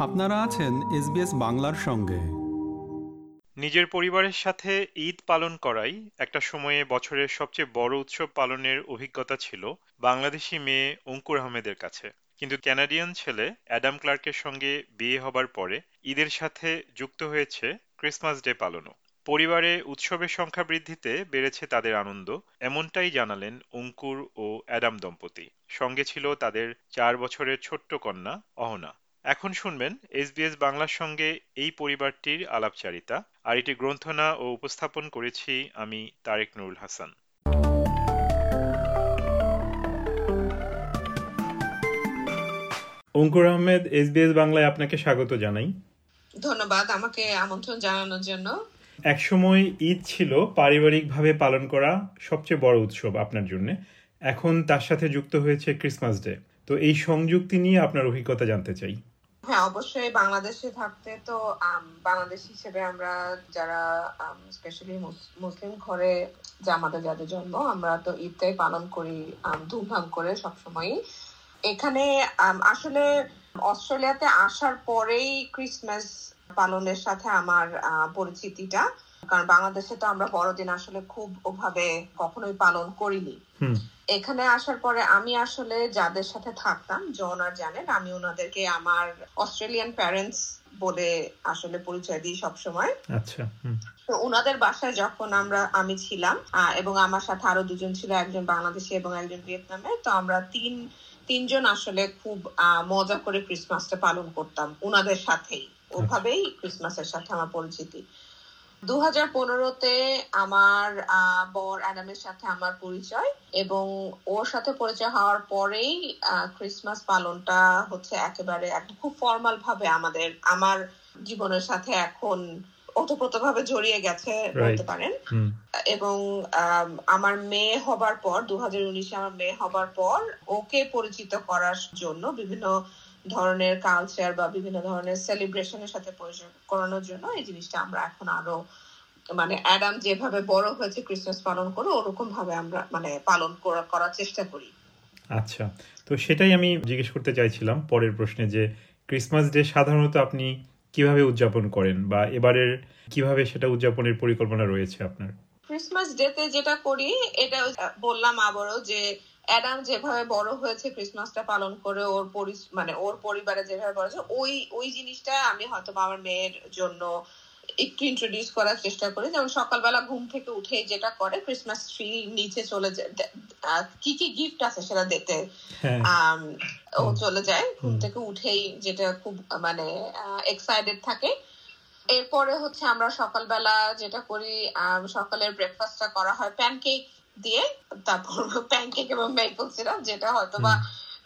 আপনারা আছেন এসবিএস বাংলার সঙ্গে। নিজের পরিবারের সাথে ঈদ পালন করাই একটা সময়ে বছরের সবচেয়ে বড় উৎসব পালনের অভিজ্ঞতা ছিল বাংলাদেশি মেয়ে অঙ্কুর আহমেদের কাছে। কিন্তু ক্যানাডিয়ান ছেলে অ্যাডাম ক্লার্কের সঙ্গে বিয়ে হবার পরে ঈদের সাথে যুক্ত হয়েছে ক্রিসমাস ডে পালনও। পরিবারে উৎসবের সংখ্যা বৃদ্ধিতে বেড়েছে তাদের আনন্দ, এমনটাই জানালেন অঙ্কুর ও অ্যাডাম দম্পতি। সঙ্গে ছিল তাদের চার বছরের ছোট্ট কন্যা অহনা। এখন শুনবেন এসবিএস বাংলার সঙ্গে এই পরিবারটির আলাপচারিতা আর এটি গ্রন্থনা ও উপস্থাপন করেছি আমি তারেক নুরুল হাসান। অঙ্কুর আহমেদ এসবিএস বাংলায় আপনাকে স্বাগত জানাই। ধন্যবাদ আমাকে আমন্ত্রণ জানানোর জন্য। একসময় ঈদ ছিল পারিবারিকভাবে পালন করা সবচেয়ে বড় উৎসব আপনার জন্য। এখন তার সাথে যুক্ত হয়েছে ক্রিসমাস ডে। তো এই সংযুক্তি নিয়ে আপনার অভিজ্ঞতা জানতে চাই। হ্যাঁ অবশ্যই বাংলাদেশে থাকতে তো বাংলাদেশ হিসেবে আমরা যারা স্পেশালি মুসলিম ঘরে যে আমাদের যাদের জন্ম, আমরা তো ঈদটাই পালন করি ধুমধাম করে সবসময়ই। এখানে আসলে অস্ট্রেলিয়াতে আসার পরেই ক্রিসমাস পালনের সাথে আমার পরিচিতিটা। কারণ বাংলাদেশে তো আমরা বড়দিন আসলে খুব ওভাবে কখনোই পালন করিনি। এখানে আসার পরে আমি আসলে যাদের সাথে থাকতাম জন আর জানেন আমি ওনাদেরকে আমার অস্ট্রেলিয়ান প্যারেন্টস বলে আসলে পরিচয় দিই সবসময়। আচ্ছা তো ওনাদের বাসায় যখন আমরা আমি ছিলাম এবং আমার সাথে আরও দুজন ছিল একজন বাংলাদেশি এবং একজন ভিয়েতনামে তো আমরা তিন তিনজন আসলে খুব মজা করে ক্রিসমাসটা পালন করতাম ওনাদের সাথেই। ওভাবেই ক্রিসমাসের সাথে আমার পরিচিতি। দু হাজার পনেরোতে আমার বর অ্যাডামের সাথে আমার পরিচয় এবং ওর সাথে পরিচয় হওয়ার পরেই ক্রিসমাস পালনটা হচ্ছে একেবারে খুব ফর্মাল ভাবে আমাদের আমার জীবনের সাথে এখন ওতপ্রোত ভাবে জড়িয়ে গেছে বলতে পারেন। এবং আমার মেয়ে হবার পর দু হাজার উনিশে আমার মেয়ে হবার পর ওকে পরিচিত করার জন্য বিভিন্ন ধরনের কালচার বা বিভিন্ন ধরনের সেলিব্রেশনের সাথে পরিচয় করানোর জন্য এই জিনিসটা আমরা এখন আরও মানে অ্যাডাম যেভাবে বড় হয়েছে ক্রিসমাস পালন করে ওরকম ভাবে আমরা মানে পালন করার চেষ্টা করি। আচ্ছা তো সেটাই আমি জিজ্ঞেস করতে চাইছিলাম পরের প্রশ্নে যে ক্রিসমাস ডে সাধারণত আপনি কীভাবে উদযাপন করেন বা এবারের কীভাবে সেটা উদযাপনের পরিকল্পনা রয়েছে আপনার? ক্রিসমাস ডেতে যেটা করি এটা বললাম আবারও যে অ্যাডাম যেভাবে বড় হয়েছে ক্রিসমাসটা পালন করে ওর মানে ওর পরিবারে যেভাবে বড় হয়েছে ওই ওই জিনিসটা আমি হয়তো আমার মেয়ের জন্য একটু ইন্ট্রোডিউস করার চেষ্টা করি। যেমন সকালবেলা ঘুম থেকে উঠে যেটা করে ক্রিসমাস ট্রি নিচে চলে যায়। কি কি গিফট আছে সেটা দিতে? হ্যাঁ। ও চলে যায়। ঘুম থেকে উঠেই যেটা খুব মানে এক্সাইটেড থাকে। এরপরে হচ্ছে আমরা সকালবেলা যেটা করি সকালের ব্রেকফাস্টটা করা হয়। প্যানকেক দিয়ে তারপর প্যানকেক এবং মেপল সিরাপ যেটা হয়তো বা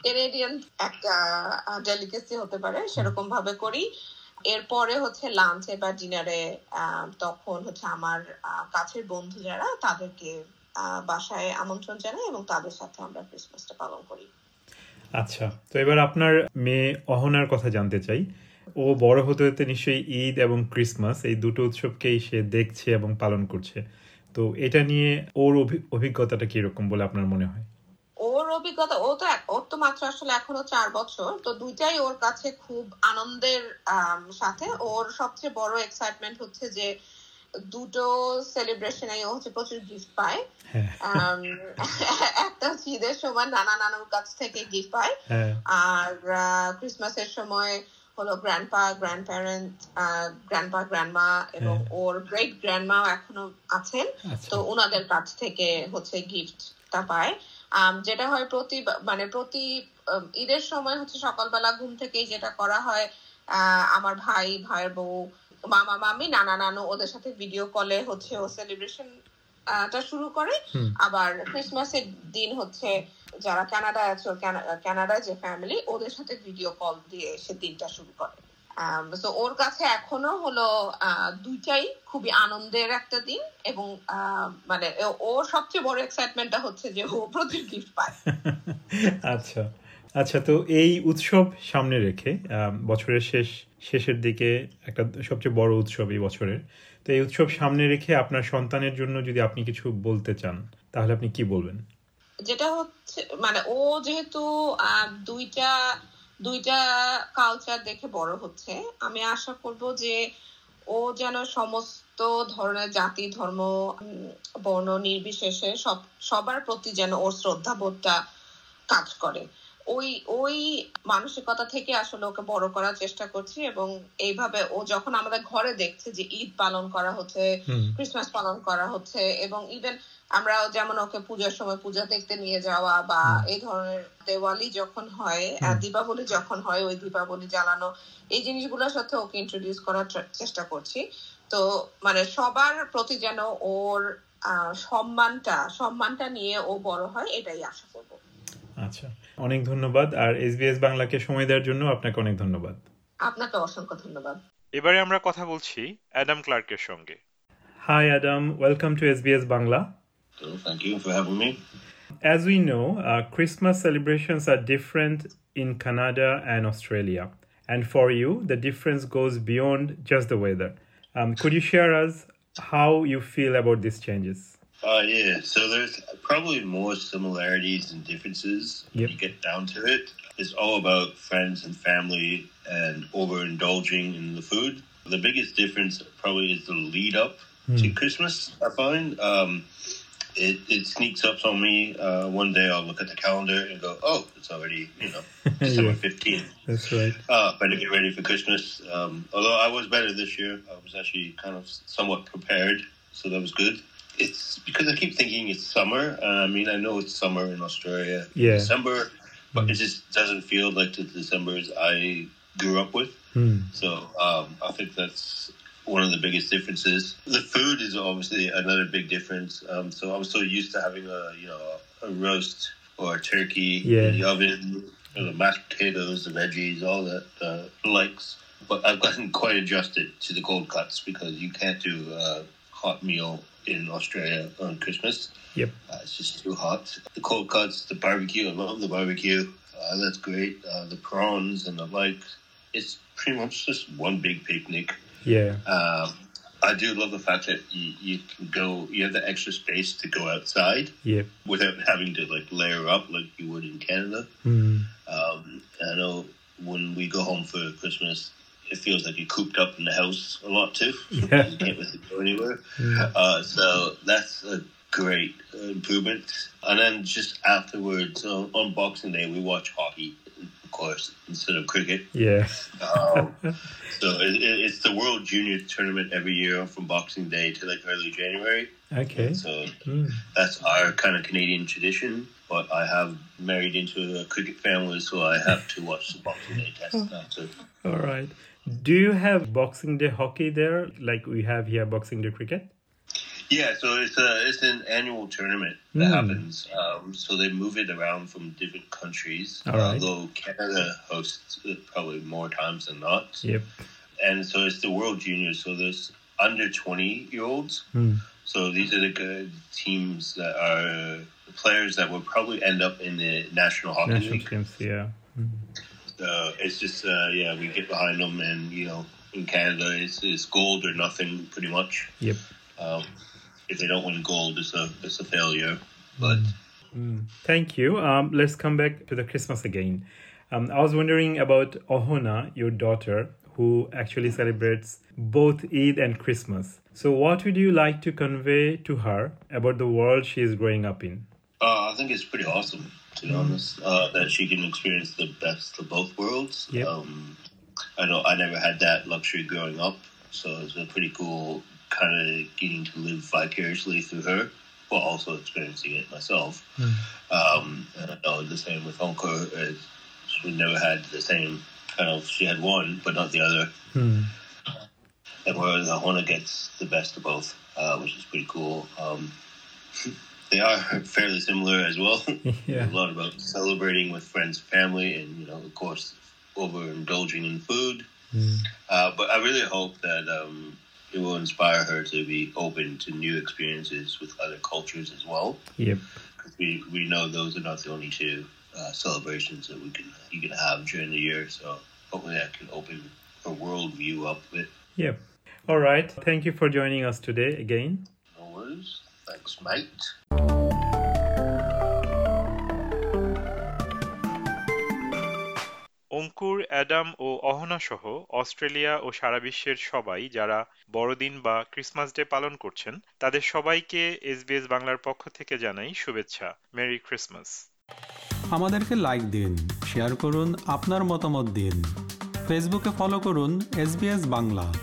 কেনেডিয়ান একটা ডেলিকেসি হতে পারে সেরকম ভাবে করি। এরপরে হচ্ছে লাঞ্চে বা ডিনারে তখন হচ্ছে আমার কাছের বন্ধু যারা তাদেরকে বাসায় আমন্ত্রণ জানাই এবং তাদের সাথে আমরা ক্রিসমাসটা পালন করি। আচ্ছা তো এবার আপনার মেয়ে অহনার কথা জানতে চাই। ও বড় হতে হতে নিশ্চয়ই ঈদ এবং ক্রিসমাস এই দুটো উৎসবকেই সে দেখছে এবং পালন করছে। তো এটা নিয়ে ওর অভিজ্ঞতাটা কীরকম বলে আপনার মনে হয় ওর অভিজ্ঞতা ও তো ওর তো মাত্র আসলে এখনও চার বছর তো দুইটাই ওর কাছে খুব আনন্দের সাথে ওর সবচেয়ে বড় এক্সাইটমেন্ট হচ্ছে যে দুটো সেলিব্রেশনে ও হচ্ছে প্রচুর গিফট পায় হ্যাঁ। একটা হচ্ছে ঈদের সময় নানা নানুর কাছ থেকে গিফট পায় হ্যাঁ। আর ক্রিসমাসের সময় হলো grandpa grand parent grandpa grandma এবং হ্যাঁ। ওর গ্রেট গ্র্যান্ডমা এখনও আছেন আচ্ছা। তো ওনাদের কাছ থেকে হচ্ছে গিফটটা পায় যেটা হয় প্রতি মানে প্রতি ঈদের সময় হচ্ছে সকালবেলা ঘুম থেকে যেটা করা হয় আমার ভাই ভাইয়ের বউ মামা মামি নানা নানু ওদের সাথে ভিডিও কলে হচ্ছে ও সেলিব্রেশন টা শুরু করে। আবার ক্রিসমাসের দিন হচ্ছে যারা কানাডায় আছে কানাডায় যে ফ্যামিলি ওদের সাথে ভিডিও কল দিয়ে সে দিনটা শুরু করে। তো ওর কাছে এখনও হলো দুইটাই খুবই আনন্দের একটা দিন এবং মানে ওর সবচেয়ে বড় এক্সাইটমেন্টটা হচ্ছে যে ও প্রচুর গিফট পায়। আচ্ছা। আচ্ছা তো এই উৎসব সামনে রেখে বছরের শেষ শেষের দিকে একটা সবচেয়ে বড় উৎসব এই বছরের তো এই উৎসব সামনে রেখে আপনার সন্তানের জন্য যদি আপনি কিছু বলতে চান, তাহলে আপনি কি বলবেন? যেটা হচ্ছে মানে ও যেহেতু দুইটা দুইটা কালচার দেখে বড় হচ্ছে, আমি আশা করব যে ও যেন সমস্ত ধরনের জাতি, ধর্ম বর্ণ নির্বিশেষে সব, সবার প্রতি যেন ওর শ্রদ্ধাবোধটা কাজ করে। ওই ওই মানসিকতা থেকে আসলে ওকে বড় করার চেষ্টা করছি এবং এইভাবে ও যখন আমাদের ঘরে দেখছে যে ঈদ পালন করা হচ্ছে ক্রিসমাস পালন করা হচ্ছে এবং ইভেন আমরা যেমন ওকে পূজার সময় পূজা দেখতে নিয়ে যাওয়া বা এই ধরনের দেওয়ালি যখন হয় দীপাবলি যখন হয় ওই দীপাবলি জ্বালানো এই জিনিসগুলোর সাথে ওকে ইন্ট্রোডিউস করার চেষ্টা করছি। তো মানে সবার প্রতি যেন ওর সম্মানটা সম্মানটা নিয়ে ও বড় হয় এটাই আশা করব। আচ্ছা অনেক ধন্যবাদ আর এসবিএস বাংলাকে সময় দেওয়ার জন্য আপনাকে অনেক ধন্যবাদ আপনাকে অসংখ্য ধন্যবাদ এবারে আমরা কথা বলছি অ্যাডাম ক্লার্কের সঙ্গে hi Adam welcome to SBS Bangla thank you for having me. As we know, uh, Christmas celebrations are different in Canada and Australia. And for you, the difference goes beyond just the weather. Um, could you share us how you feel about these changes? Uh, yeah, so there's probably more similarities and differences Yep. when you get down to it. It's all about friends and family and overindulging in the food. The biggest difference probably is the lead up to Christmas, I find. Um, it, it sneaks up on me. Uh, one day I'll look at the calendar and go, oh, it's already, you know, December 15th. That's right. Uh, better get ready for Christmas. Um, although I was better this year, I was actually kind of somewhat prepared, so that was good. It's because I keep thinking it's summer. and I mean, I know it's summer in Australia, in Yeah. December, but it just doesn't feel like the Decembers I grew up with. Hmm. So um, I think that's one of the biggest differences. The food is obviously another big difference. Um, so I'm so used to having a you know a roast or a turkey Yeah. in the oven, the mashed potatoes, the veggies, all that uh, likes. But I've gotten quite adjusted to the cold cuts because you can't do a hot meal in Australia on Christmas. Yep. Uh, it's just too hot. The cold cuts, the barbecue. I love the barbecue. Uh, that's great. Uh, the prawns and the like. It's pretty much just one big picnic. Yeah. Um, I do love the fact that you, you can go. You have the extra space to go outside Yep. without having to like layer up like you would in Canada. Hmm. Um, I know when we go home for Christmas, it feels like you're cooped up in the house a lot too. Yeah. you can't really go anywhere. Uh, so that's a great uh, improvement. And then just afterwards, uh, on Boxing Day, we watch hockey, of course, instead of cricket. Yeah. Um, so it, it, it's the World Junior Tournament every year from Boxing Day to like early January. Okay. So Hmm. that's our kind of Canadian tradition. But I have married into a cricket family, so I have to watch the Boxing Day test now too. All right. Do you have Boxing Day hockey there, like we have here Boxing Day cricket? Yeah, so it's a it's an annual tournament that Hmm. happens. Um, so they move it around from different countries. Right. Although Canada hosts it probably more times than not. Yep. And so it's the World Juniors. So there's under twenty year olds. Hmm. So these are the good teams that are the players that will probably end up in the National Hockey National League. teams, yeah. Uh, it's just uh, yeah, we get behind them, and you know, in Canada, it's, it's gold or nothing, pretty much. Yep. Um, if they don't win gold, it's a it's a failure. But Thank you. Um, let's come back to the Christmas again. Um, I was wondering about Ohona, your daughter, who actually celebrates both Eid and Christmas. So, what would you like to convey to her about the world she is growing up in? Uh, I think it's pretty awesome, to be honest, uh, that she can experience the best of both worlds. Yep. Um, I know I never had that luxury growing up, so it's a pretty cool kind of getting to live vicariously through her, while also experiencing it myself. Um, and I know the same with Honka. uh, She never had the same kind of. She had one, but not the other. Hmm. And whereas Ahona gets the best of both, uh, which is pretty cool. Um, they are fairly similar as well. Yeah. A lot about celebrating with friends, family, and you know, of course, overindulging in food. Uh, but I really hope that um, it will inspire her to be open to new experiences with other cultures as well. Yep. Because we we know those are not the only two uh, celebrations that we can you can have during the year. So hopefully that can open her worldview up a bit. Yep. All right. Thank you for joining us today again. No worries. Thanks, mate. Ankur, Adam ও অহনা সহ Australia ও সারা বিশ্বের সবাই যারা বড়দিন বা Christmas day পালন করছেন, তাদের সবাইকে এসবিএস বাংলার পক্ষ থেকে জানাই শুভেচ্ছা। Merry Christmas. আমাদেরকে লাইক দিন, শেয়ার করুন, আপনার মতামত দিন। ফেসবুকে ফলো করুন এস বাংলা।